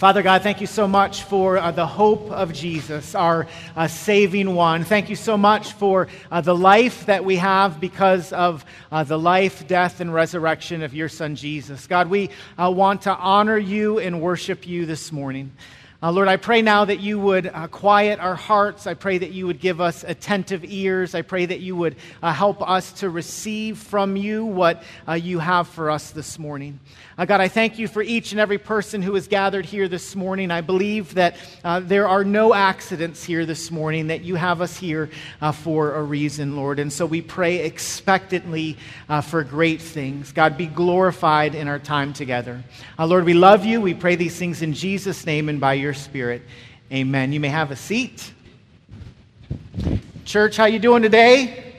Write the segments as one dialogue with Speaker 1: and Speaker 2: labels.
Speaker 1: Father God, thank you so much for uh, the hope of Jesus, our uh, saving one. Thank you so much for uh, the life that we have because of uh, the life, death, and resurrection of your Son, Jesus. God, we uh, want to honor you and worship you this morning. Uh, Lord, I pray now that you would uh, quiet our hearts. I pray that you would give us attentive ears. I pray that you would uh, help us to receive from you what uh, you have for us this morning. Uh, God, I thank you for each and every person who is gathered here this morning. I believe that uh, there are no accidents here this morning, that you have us here for a reason, Lord. And so we pray expectantly for great things. God, be glorified in our time together. Lord, we love you. We pray these things in Jesus' name and by your your Spirit. Amen. You may have a seat. Church, how you doing today?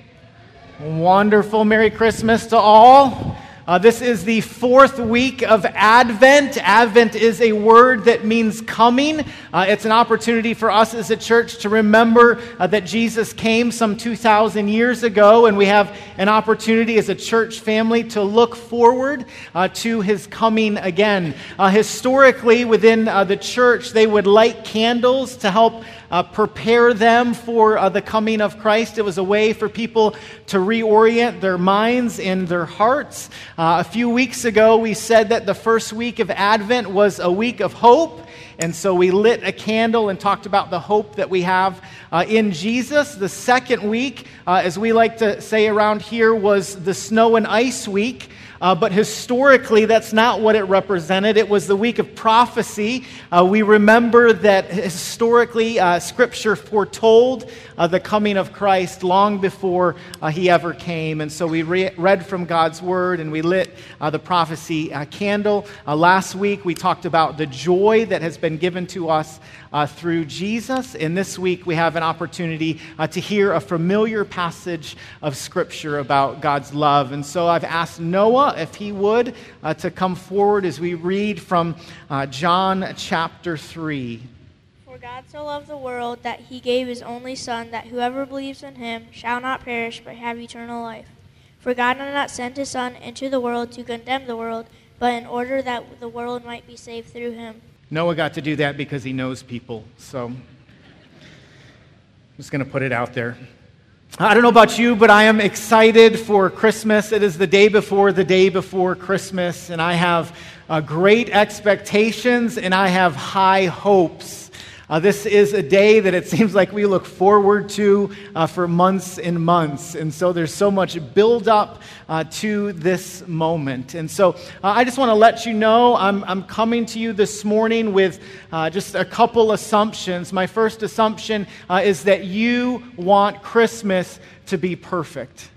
Speaker 1: Wonderful. Merry Christmas to all. Uh, this is the fourth week of Advent. Advent is a word that means coming. Uh, it's an opportunity for us as a church to remember uh, that Jesus came some 2,000 years ago, and we have an opportunity as a church family to look forward uh, to his coming again. Uh, historically, within uh, the church, they would light candles to help uh, prepare them for uh, the coming of Christ. It was a way for people to reorient their minds and their hearts. Uh, a few weeks ago, we said that the first week of Advent was a week of hope. And so we lit a candle and talked about the hope that we have uh, in Jesus. The second week, uh, as we like to say around here, was the snow and ice week. Uh, but historically, that's not what it represented. It was the week of prophecy. Uh, we remember that historically, uh, Scripture foretold uh, the coming of Christ long before uh, he ever came. And so we re- read from God's Word and we lit uh, the prophecy candle. last week, we talked about the joy that has been given to us through Jesus. And this week we have an opportunity to hear a familiar passage of Scripture about God's love. And so I've asked Noah if he would uh, to come forward as we read from uh, John chapter 3.
Speaker 2: For God so loved the world that he gave his only Son, that whoever believes in him shall not perish but have eternal life. For God did not send his Son into the world to condemn the world, but in order that the world might be saved through him.
Speaker 1: Noah got to do that because he knows people. So I'm just going to put it out there. I don't know about you, but I am excited for Christmas. It is the day before the day before Christmas, and I have uh, great expectations and I have high hopes uh, this is a day that it seems like we look forward to uh, for months and months. And so there's so much build up uh, to this moment. And so uh, I just want to let you know I'm, I'm coming to you this morning with uh, just a couple assumptions. My first assumption uh, is that you want Christmas to be perfect.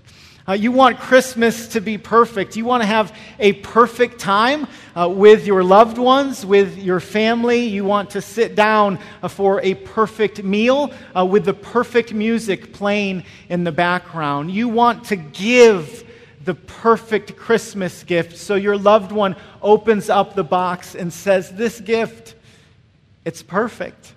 Speaker 1: Uh, you want Christmas to be perfect. You want to have a perfect time uh, with your loved ones, with your family. You want to sit down uh, for a perfect meal uh, with the perfect music playing in the background. You want to give the perfect Christmas gift so your loved one opens up the box and says, This gift, it's perfect.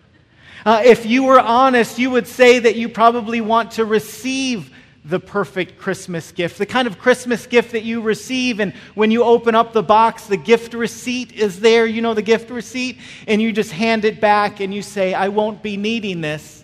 Speaker 1: Uh, if you were honest, you would say that you probably want to receive the perfect Christmas gift, the kind of Christmas gift that you receive. And when you open up the box, the gift receipt is there. You know the gift receipt? And you just hand it back and you say, I won't be needing this.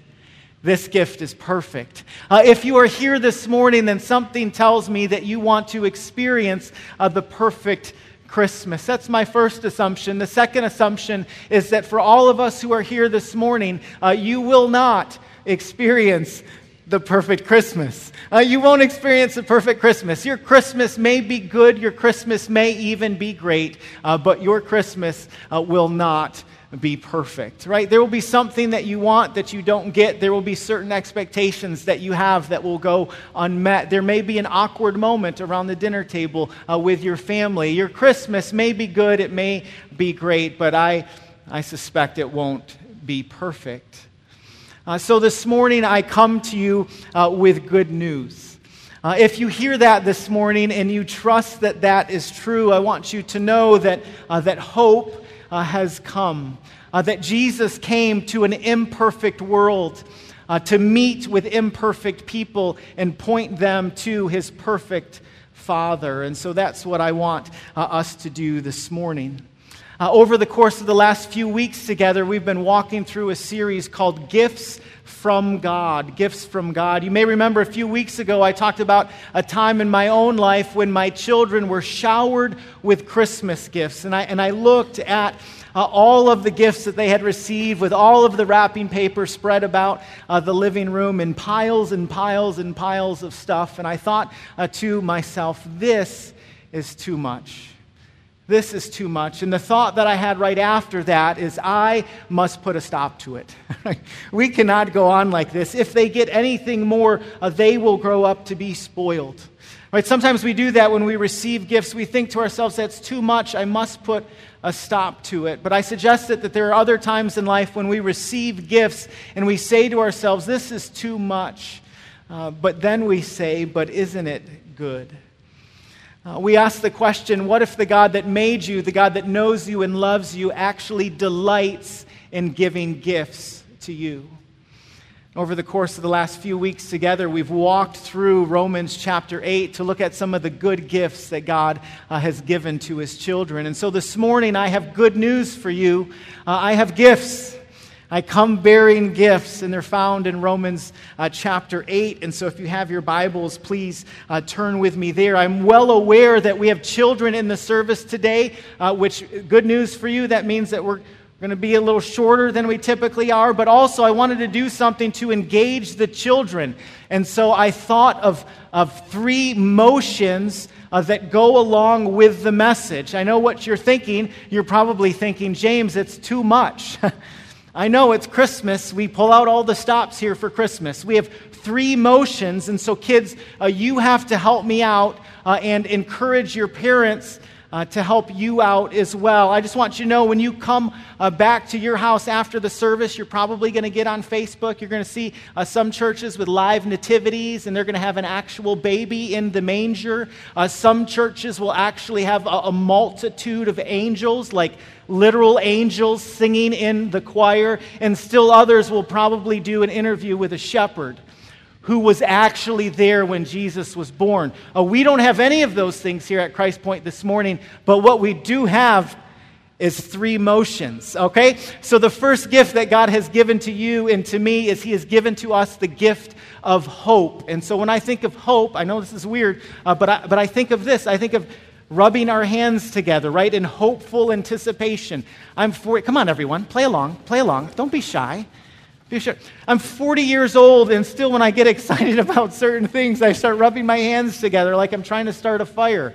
Speaker 1: This gift is perfect. Uh, if you are here this morning, then something tells me that you want to experience uh, the perfect Christmas. That's my first assumption. The second assumption is that for all of us who are here this morning, uh, you will not experience the perfect Christmas. Uh, you won't experience the perfect Christmas. Your Christmas may be good, your Christmas may even be great, uh, but your Christmas uh, will not be perfect, right? There will be something that you want that you don't get. There will be certain expectations that you have that will go unmet. There may be an awkward moment around the dinner table uh, with your family. Your Christmas may be good, it may be great, but I, I suspect it won't be perfect. Uh, so this morning, I come to you uh, with good news. Uh, if you hear that this morning and you trust that that is true, I want you to know that, uh, that hope uh, has come, uh, that Jesus came to an imperfect world. to meet with imperfect people and point them to his perfect Father. And so that's what I want us to do this morning. Uh, over the course of the last few weeks together, we've been walking through a series called Gifts from God. Gifts from God. You may remember a few weeks ago I talked about a time in my own life when my children were showered with Christmas gifts. And I, and I looked at uh, all of the gifts that they had received with all of the wrapping paper spread about uh, the living room in piles and piles and piles of stuff. And I thought uh, to myself, this is too much. This is too much. And the thought that I had right after that is, I must put a stop to it. we cannot go on like this. If they get anything more, uh, they will grow up to be spoiled. Right? Sometimes we do that when we receive gifts. We think to ourselves, that's too much. I must put a stop to it. But I suggested that there are other times in life when we receive gifts and we say to ourselves, this is too much. Uh, but then we say, but isn't it good? Uh, we ask the question what if the God that made you, the God that knows you and loves you, actually delights in giving gifts to you? Over the course of the last few weeks together, we've walked through Romans chapter 8 to look at some of the good gifts that God uh, has given to his children. And so this morning, I have good news for you. Uh, I have gifts. I come bearing gifts, and they're found in Romans uh, chapter 8. And so, if you have your Bibles, please uh, turn with me there. I'm well aware that we have children in the service today, uh, which, good news for you, that means that we're going to be a little shorter than we typically are. But also, I wanted to do something to engage the children. And so, I thought of, of three motions. Uh, that go along with the message. I know what you're thinking. You're probably thinking, James, it's too much. I know it's Christmas. We pull out all the stops here for Christmas. We have three motions, and so, kids, uh, you have to help me out uh, and encourage your parents uh, to help you out as well. I just want you to know when you come uh, back to your house after the service, you're probably going to get on Facebook. You're going to see uh, some churches with live nativities, and they're going to have an actual baby in the manger. Uh, some churches will actually have a, a multitude of angels, like literal angels singing in the choir, and still others will probably do an interview with a shepherd who was actually there when Jesus was born. Uh, we don't have any of those things here at Christ Point this morning, but what we do have is three motions, okay? So the first gift that God has given to you and to me is He has given to us the gift of hope. And so when I think of hope, I know this is weird, uh, but, I, but I think of this. I think of rubbing our hands together, right, in hopeful anticipation. I'm for it. Come on, everyone, play along, play along. Don't be shy. I'm 40 years old, and still, when I get excited about certain things, I start rubbing my hands together like I'm trying to start a fire.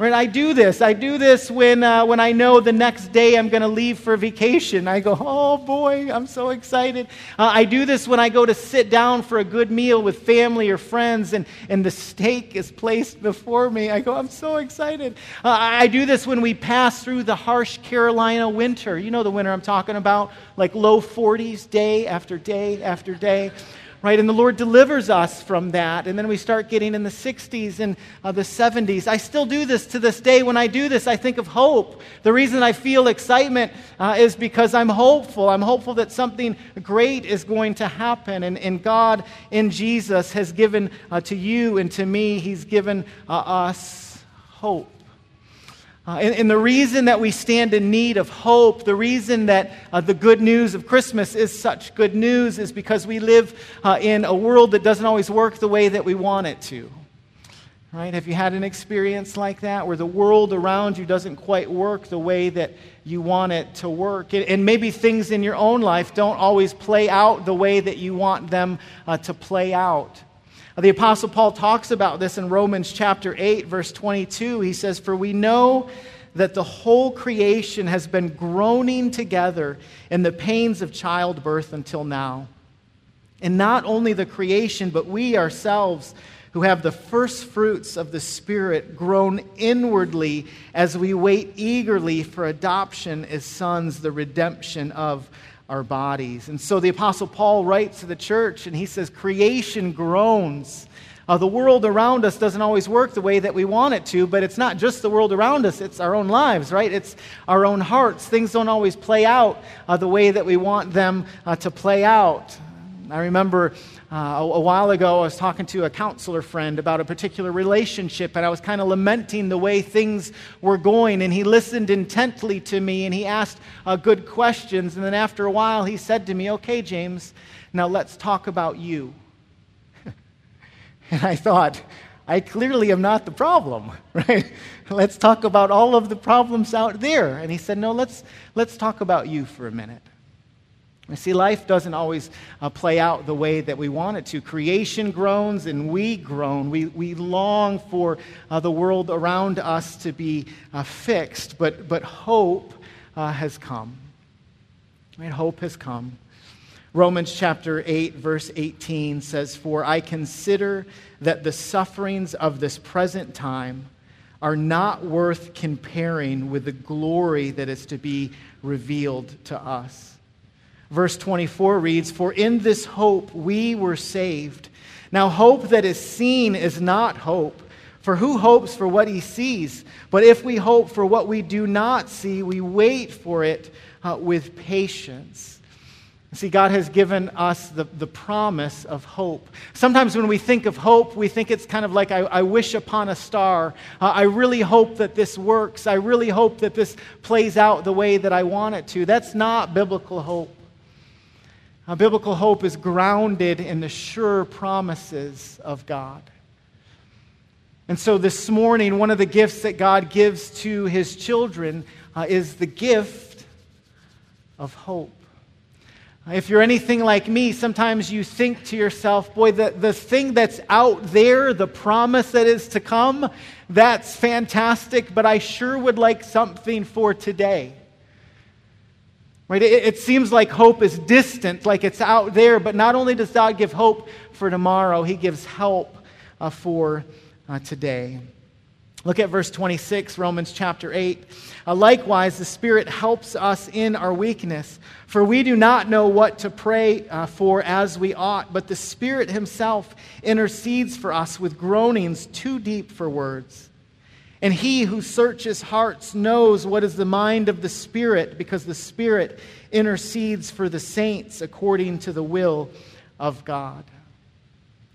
Speaker 1: Right? I do this. I do this when, uh, when I know the next day I'm going to leave for vacation. I go, oh boy, I'm so excited. Uh, I do this when I go to sit down for a good meal with family or friends and, and the steak is placed before me. I go, I'm so excited. Uh, I do this when we pass through the harsh Carolina winter. You know the winter I'm talking about, like low 40s day after day after day right? And the Lord delivers us from that. And then we start getting in the 60s and uh, the 70s. I still do this to this day. When I do this, I think of hope. The reason I feel excitement uh, is because I'm hopeful. I'm hopeful that something great is going to happen. And, and God in Jesus has given uh, to you and to me, He's given uh, us hope. Uh, and, and, the reason that we stand in need of hope, the reason that uh, the good news of Christmas is such good news, is because we live uh, in a world that doesn't always work the way that we want it to. Right? Have you had an experience like that where the world around you doesn't quite work the way that you want it to work? And, and maybe things in your own life don't always play out the way that you want them uh, to play out. Uh, the Apostle Paul talks about this in Romans chapter 8, verse 22. He says, For we know that the whole creation has been groaning together in the pains of childbirth until now. And not only the creation, but we ourselves who have the first fruits of the Spirit groan inwardly as we wait eagerly for adoption as sons, the redemption of our bodies. And so the Apostle Paul writes to the church and he says, Creation groans. Uh, the world around us doesn't always work the way that we want it to, but it's not just the world around us, it's our own lives, right? It's our own hearts. Things don't always play out uh, the way that we want them uh, to play out. I remember uh, a, a while ago I was talking to a counselor friend about a particular relationship, and I was kind of lamenting the way things were going. And he listened intently to me and he asked uh, good questions. And then after a while, he said to me, Okay, James, now let's talk about you. and I thought, I clearly am not the problem, right? Let's talk about all of the problems out there. And he said, No, let's, let's talk about you for a minute. You see, life doesn't always uh, play out the way that we want it to. Creation groans and we groan. We, we long for uh, the world around us to be uh, fixed, but, but hope uh, has come. Right? Hope has come. Romans chapter 8, verse 18 says, For I consider that the sufferings of this present time are not worth comparing with the glory that is to be revealed to us. Verse 24 reads, For in this hope we were saved. Now, hope that is seen is not hope. For who hopes for what he sees? But if we hope for what we do not see, we wait for it uh, with patience. See, God has given us the, the promise of hope. Sometimes when we think of hope, we think it's kind of like, I, I wish upon a star. Uh, I really hope that this works. I really hope that this plays out the way that I want it to. That's not biblical hope. Biblical hope is grounded in the sure promises of God. And so this morning, one of the gifts that God gives to his children uh, is the gift of hope. If you're anything like me, sometimes you think to yourself, boy, the, the thing that's out there, the promise that is to come, that's fantastic, but I sure would like something for today. Right? It, it seems like hope is distant, like it's out there, but not only does God give hope for tomorrow, He gives help uh, for uh, today. Look at verse 26, Romans chapter 8. Uh, Likewise, the Spirit helps us in our weakness, for we do not know what to pray uh, for as we ought, but the Spirit Himself intercedes for us with groanings too deep for words. And He who searches hearts knows what is the mind of the Spirit, because the Spirit intercedes for the saints according to the will of God.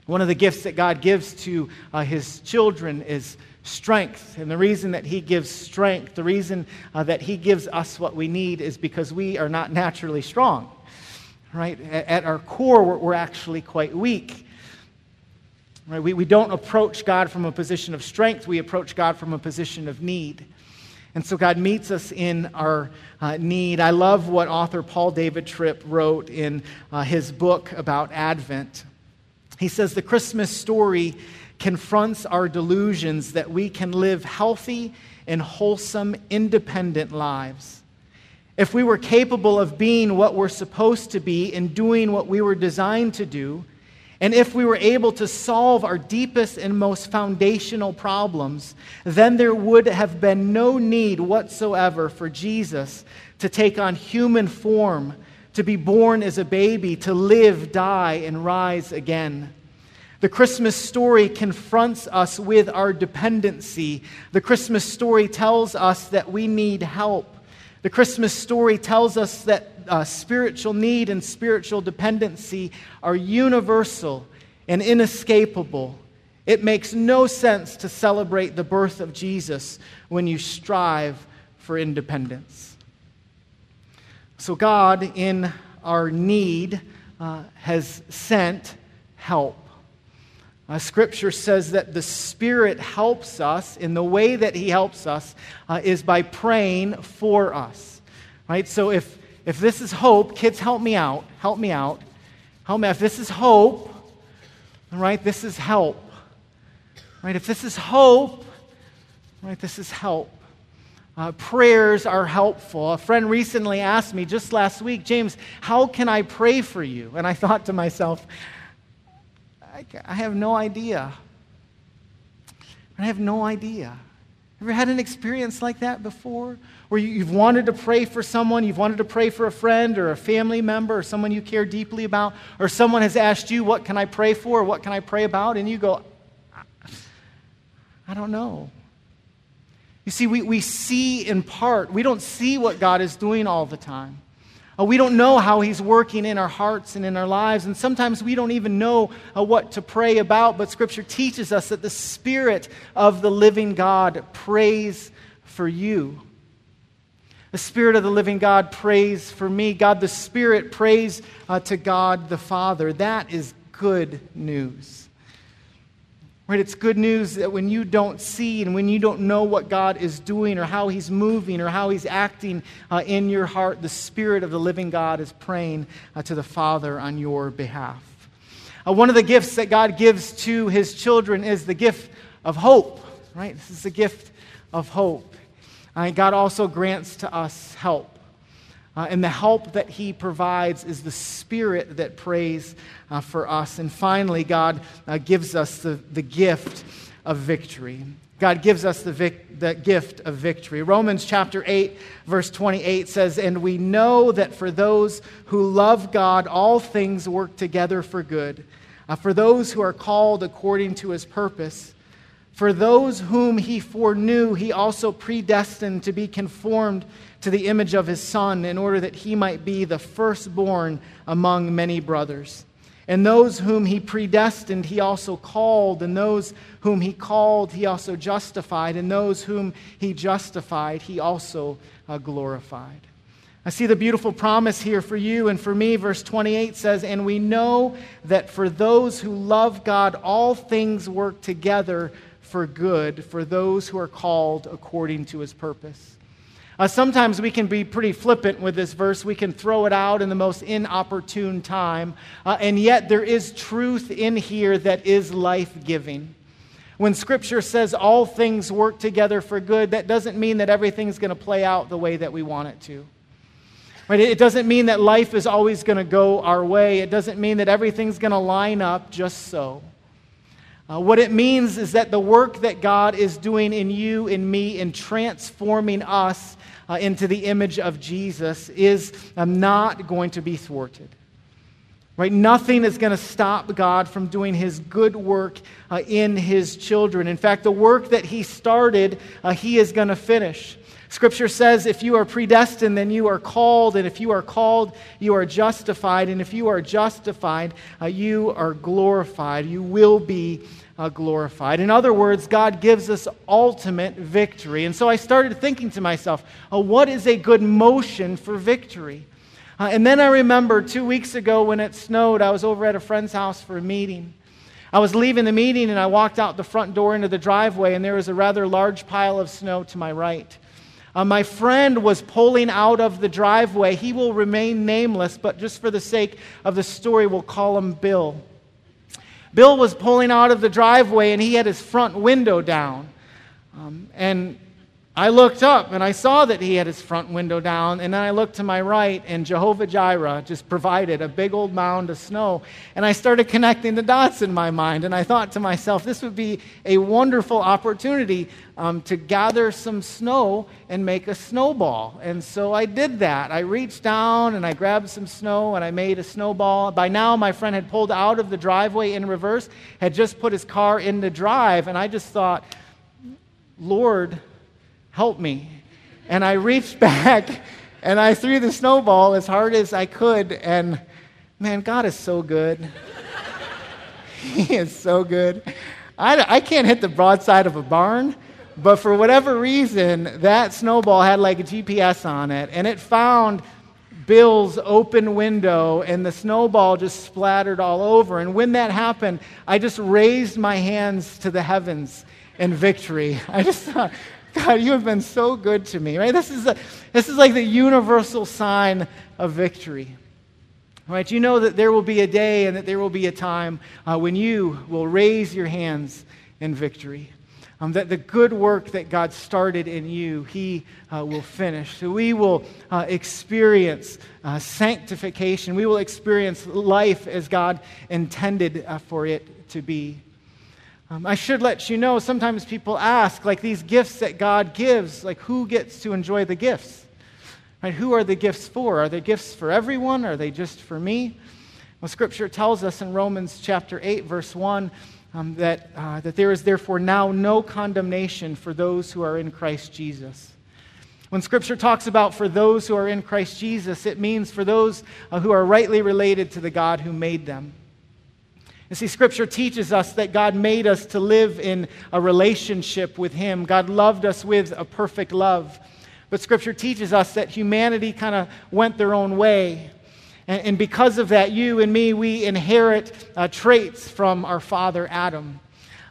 Speaker 1: One of the gifts that God gives to uh, His children is strength. And the reason that He gives strength, the reason uh, that He gives us what we need is because we are not naturally strong. Right? At, our core, we're, actually quite weak. Right? We, we don't approach God from a position of strength, we approach God from a position of need. And so God meets us in our uh, need. I love what author Paul David Tripp wrote in uh, his book about Advent. He says, The Christmas story confronts our delusions that we can live healthy and wholesome, independent lives. If we were capable of being what we're supposed to be and doing what we were designed to do, and if we were able to solve our deepest and most foundational problems, then there would have been no need whatsoever for Jesus to take on human form, to be born as a baby, to live, die, and rise again. The Christmas story confronts us with our dependency. The Christmas story tells us that we need help. The Christmas story tells us that uh, spiritual need and spiritual dependency are universal and inescapable. It makes no sense to celebrate the birth of Jesus when you strive for independence. So, God, in our need, uh, has sent help. Uh, scripture says that the Spirit helps us, in the way that He helps us uh, is by praying for us. Right? So if, if this is hope, kids, help me out. Help me out. Help me. If this is hope, right, this is help. Right? If this is hope, right, this is help. Uh, prayers are helpful. A friend recently asked me just last week, James, how can I pray for you? And I thought to myself, I, I have no idea. I have no idea. Ever had an experience like that before? Where you, have wanted to pray for someone, you've wanted to pray for a friend or a family member or someone you care deeply about, or someone has asked you, What can I pray for? what can I pray about? And you go, I don't know. You see, we, we see in part, we don't see what God is doing all the time. Uh, we don't know how He's working in our hearts and in our lives, and sometimes we don't even know uh, what to pray about, but Scripture teaches us that the Spirit of the living God prays for you. The Spirit of the living God prays for me. God the Spirit prays uh, to God the Father. That is good news. Right? It's good news that when you don't see and when you don't know what God is doing or how He's moving or how He's acting uh, in your heart, the Spirit of the living God is praying uh, to the Father on your behalf. Uh, one of the gifts that God gives to His children is the gift of hope. Right? This is the gift of hope. Uh, God also grants to us help. Uh, and the help that He provides is the Spirit that prays uh, for us. And finally, God uh, gives us the, the gift of victory. God gives us the, vic- the gift of victory. Romans chapter 8, verse 28 says, And we know that for those who love God, all things work together for good, uh, for those who are called according to his purpose. For those whom he foreknew, he also predestined to be conformed to the image of his Son, in order that he might be the firstborn among many brothers. And those whom he predestined, he also called. And those whom he called, he also justified. And those whom he justified, he also uh, glorified. I see the beautiful promise here for you and for me. Verse 28 says, And we know that for those who love God, all things work together for good for those who are called according to his purpose. Uh, sometimes we can be pretty flippant with this verse. We can throw it out in the most inopportune time. Uh, and yet, there is truth in here that is life giving. When Scripture says all things work together for good, that doesn't mean that everything's going to play out the way that we want it to. Right? It doesn't mean that life is always going to go our way. It doesn't mean that everything's going to line up just so. Uh, what it means is that the work that God is doing in you in me in transforming us uh, into the image of Jesus is um, not going to be thwarted. Right? Nothing is going to stop God from doing his good work uh, in his children. In fact, the work that he started, uh, he is going to finish. Scripture says if you are predestined, then you are called, and if you are called, you are justified, and if you are justified, uh, you are glorified. You will be uh, glorified. In other words, God gives us ultimate victory. And so I started thinking to myself, oh, what is a good motion for victory? Uh, and then I remember two weeks ago when it snowed, I was over at a friend's house for a meeting. I was leaving the meeting and I walked out the front door into the driveway, and there was a rather large pile of snow to my right. Uh, my friend was pulling out of the driveway. He will remain nameless, but just for the sake of the story, we'll call him Bill. Bill was pulling out of the driveway and he had his front window down. Um, and I looked up and I saw that he had his front window down, and then I looked to my right, and Jehovah Jireh just provided a big old mound of snow. And I started connecting the dots in my mind, and I thought to myself, this would be a wonderful opportunity um, to gather some snow and make a snowball. And so I did that. I reached down and I grabbed some snow and I made a snowball. By now, my friend had pulled out of the driveway in reverse, had just put his car in the drive, and I just thought, Lord, help me. And I reached back and I threw the snowball as hard as I could. And man, God is so good. he is so good. I, I can't hit the broadside of a barn, but for whatever reason, that snowball had like a GPS on it, and it found Bill's open window, and the snowball just splattered all over. And when that happened, I just raised my hands to the heavens in victory. I just thought, God, you have been so good to me, right? This is, a, this is like the universal sign of victory. Right? You know that there will be a day and that there will be a time uh, when you will raise your hands in victory. Um, that the good work that God started in you, He uh, will finish. So we will uh, experience uh, sanctification. We will experience life as God intended uh, for it to be. Um, I should let you know sometimes people ask, like these gifts that God gives, like who gets to enjoy the gifts? Right? Who are the gifts for? Are they gifts for everyone? Are they just for me? Well, Scripture tells us in Romans chapter 8, verse 1, um, that, uh, that there is therefore now no condemnation for those who are in Christ Jesus. When Scripture talks about for those who are in Christ Jesus, it means for those uh, who are rightly related to the God who made them. You see, Scripture teaches us that God made us to live in a relationship with Him. God loved us with a perfect love. But Scripture teaches us that humanity kind of went their own way. And, and, because of that, you and me, we inherit uh, traits from our father Adam.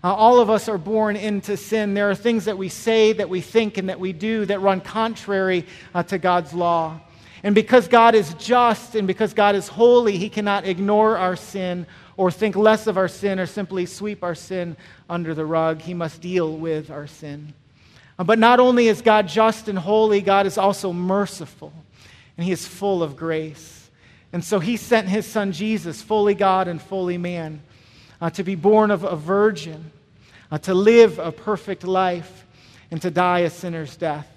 Speaker 1: Uh, all of us are born into sin. There are things that we say, that we think, and that we do that run contrary uh, to God's law. And because God is just and because God is holy, He cannot ignore our sin or think less of our sin or simply sweep our sin under the rug. He must deal with our sin. Uh, but not only is God just and holy, God is also merciful, and He is full of grace. And so He sent His Son Jesus, fully God and fully man, uh, to be born of a virgin, uh, to live a perfect life, and to die a sinner's death.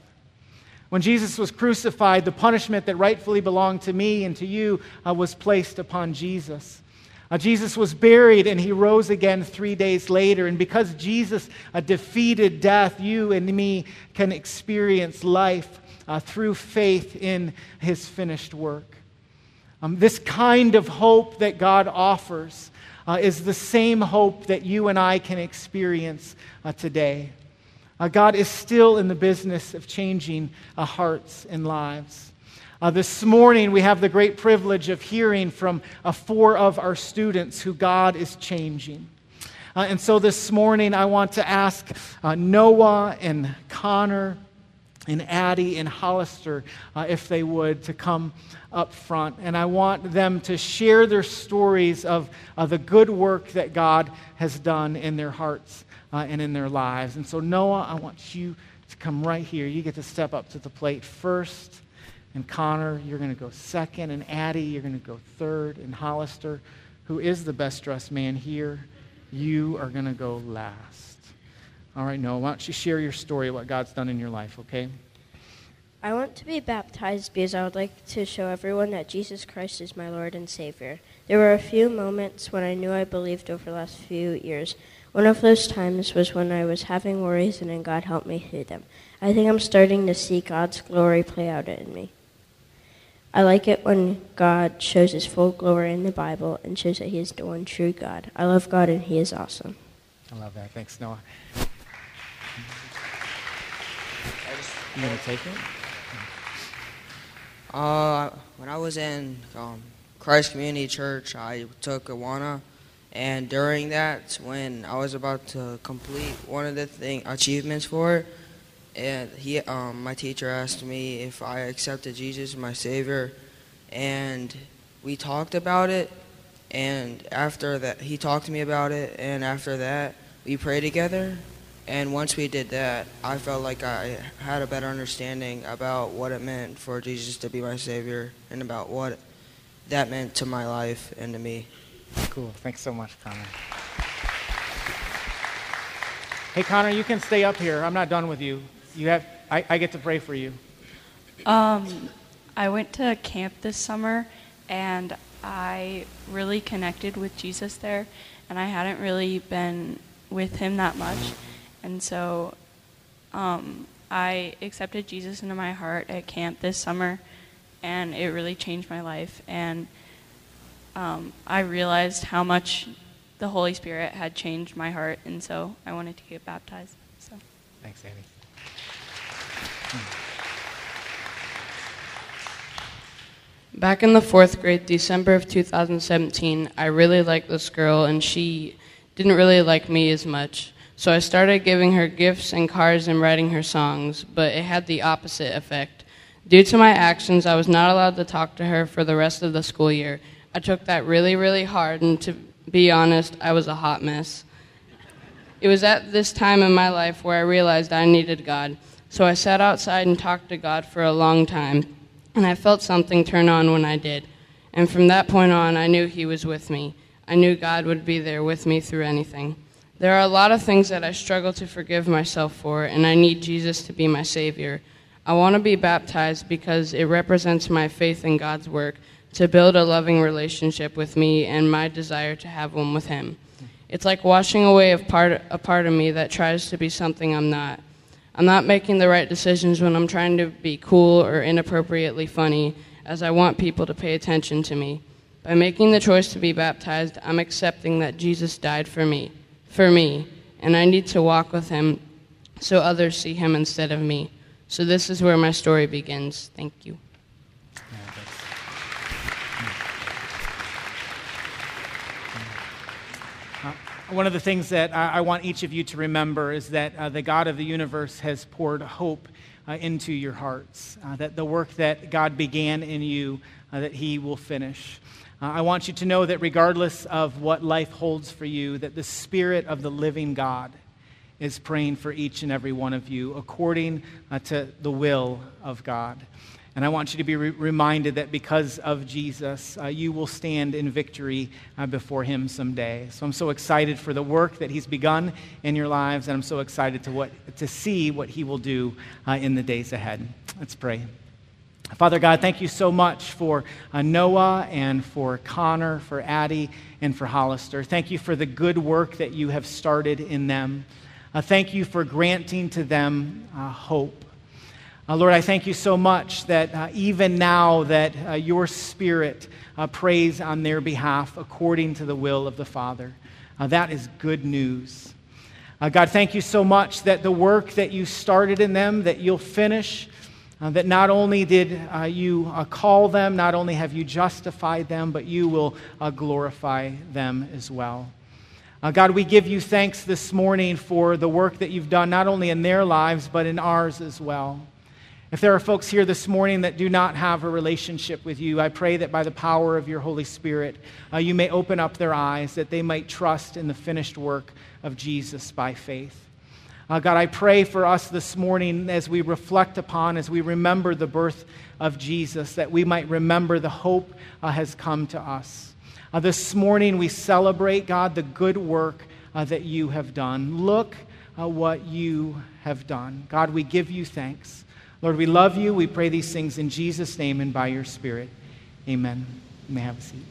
Speaker 1: When Jesus was crucified, the punishment that rightfully belonged to me and to you uh, was placed upon Jesus. Uh, Jesus was buried and he rose again three days later. And because Jesus uh, defeated death, you and me can experience life uh, through faith in his finished work. Um, this kind of hope that God offers uh, is the same hope that you and I can experience uh, today. Uh, God is still in the business of changing hearts and lives. Uh, this morning, we have the great privilege of hearing from uh, four of our students who God is changing. Uh, and so this morning, I want to ask uh, Noah and Connor and Addie and Hollister, uh, if they would, to come up front. And I want them to share their stories of the good work that God has done in their hearts uh, and in their lives. And so, Noah, I want you to come right here. You get to step up to the plate first. And Connor, you're going to go second. And Addie, you're going to go third. And Hollister, who is the best dressed man here, you are going to go last. All right, Noah, why don't you share your story, of what God's done in your life, okay?
Speaker 3: I want to be baptized because I would like to show everyone that Jesus Christ is my Lord and Savior. There were a few moments when I knew I believed over the last few years. One of those times was when I was having worries and then God helped me through them. I think I'm starting to see God's glory play out in me. I like it when God shows his full glory in the Bible and shows that he is the one true God. I love God and he is awesome.
Speaker 1: I love that. Thanks, Noah. You to take it?
Speaker 4: Uh, when I was in um, Christ Community Church, I took Awana, and during that, when I was about to complete one of the thing achievements for it, and he, um, my teacher asked me if I accepted Jesus as my Savior, and we talked about it. And after that, he talked to me about it, and after that, we prayed together. And once we did that, I felt like I had a better understanding about what it meant for Jesus to be my Savior and about what that meant to my life and to me.
Speaker 1: Cool. Thanks so much, Connor. Hey, Connor, you can stay up here. I'm not done with you you have, I, I get to pray for you.
Speaker 5: Um, I went to camp this summer and I really connected with Jesus there, and I hadn't really been with him that much. And so um, I accepted Jesus into my heart at camp this summer, and it really changed my life. And um, I realized how much the Holy Spirit had changed my heart, and so I wanted to get baptized. So.
Speaker 1: Thanks, Annie.
Speaker 6: Back in the fourth grade, December of 2017, I really liked this girl, and she didn't really like me as much. So I started giving her gifts and cards and writing her songs, but it had the opposite effect. Due to my actions, I was not allowed to talk to her for the rest of the school year. I took that really, really hard, and to be honest, I was a hot mess. It was at this time in my life where I realized I needed God. So I sat outside and talked to God for a long time, and I felt something turn on when I did. And from that point on, I knew He was with me. I knew God would be there with me through anything. There are a lot of things that I struggle to forgive myself for, and I need Jesus to be my Savior. I want to be baptized because it represents my faith in God's work to build a loving relationship with me and my desire to have one with Him. It's like washing away a part, a part of me that tries to be something I'm not. I'm not making the right decisions when I'm trying to be cool or inappropriately funny, as I want people to pay attention to me. By making the choice to be baptized, I'm accepting that Jesus died for me, for me, and I need to walk with him so others see him instead of me. So this is where my story begins. Thank you.
Speaker 1: One of the things that I, want each of you to remember is that uh, the God of the universe has poured hope uh, into your hearts, uh, that the work that God began in you, uh, that He will finish. Uh, I want you to know that regardless of what life holds for you, that the Spirit of the living God is praying for each and every one of you according uh, to the will of God. And I want you to be re- reminded that because of Jesus, uh, you will stand in victory uh, before Him someday. So I'm so excited for the work that He's begun in your lives, and I'm so excited to, what, to see what He will do uh, in the days ahead. Let's pray. Father God, thank you so much for uh, Noah and for Connor, for Addie, and for Hollister. Thank you for the good work that you have started in them. Uh, thank you for granting to them uh, hope. Uh, Lord, I thank you so much that uh, even now that uh, your Spirit prays on their behalf according to the will of the Father. That is good news. God, thank you so much that the work that you started in them, that you'll finish, Uh, that not only did uh, you uh, call them, not only have you justified them, but you will glorify them as well. God, we give you thanks this morning for the work that you've done, not only in their lives, but in ours as well. If there are folks here this morning that do not have a relationship with you, I pray that by the power of your Holy Spirit, uh, you may open up their eyes, that they might trust in the finished work of Jesus by faith. Uh, God, I pray for us this morning as we reflect upon, as we remember the birth of Jesus, that we might remember the hope uh, has come to us. Uh, this morning we celebrate, God, the good work uh, that you have done. Look uh, what you have done. God, we give you thanks. Lord, we love you. We pray these things in Jesus' name and by your Spirit. Amen. You may have a seat.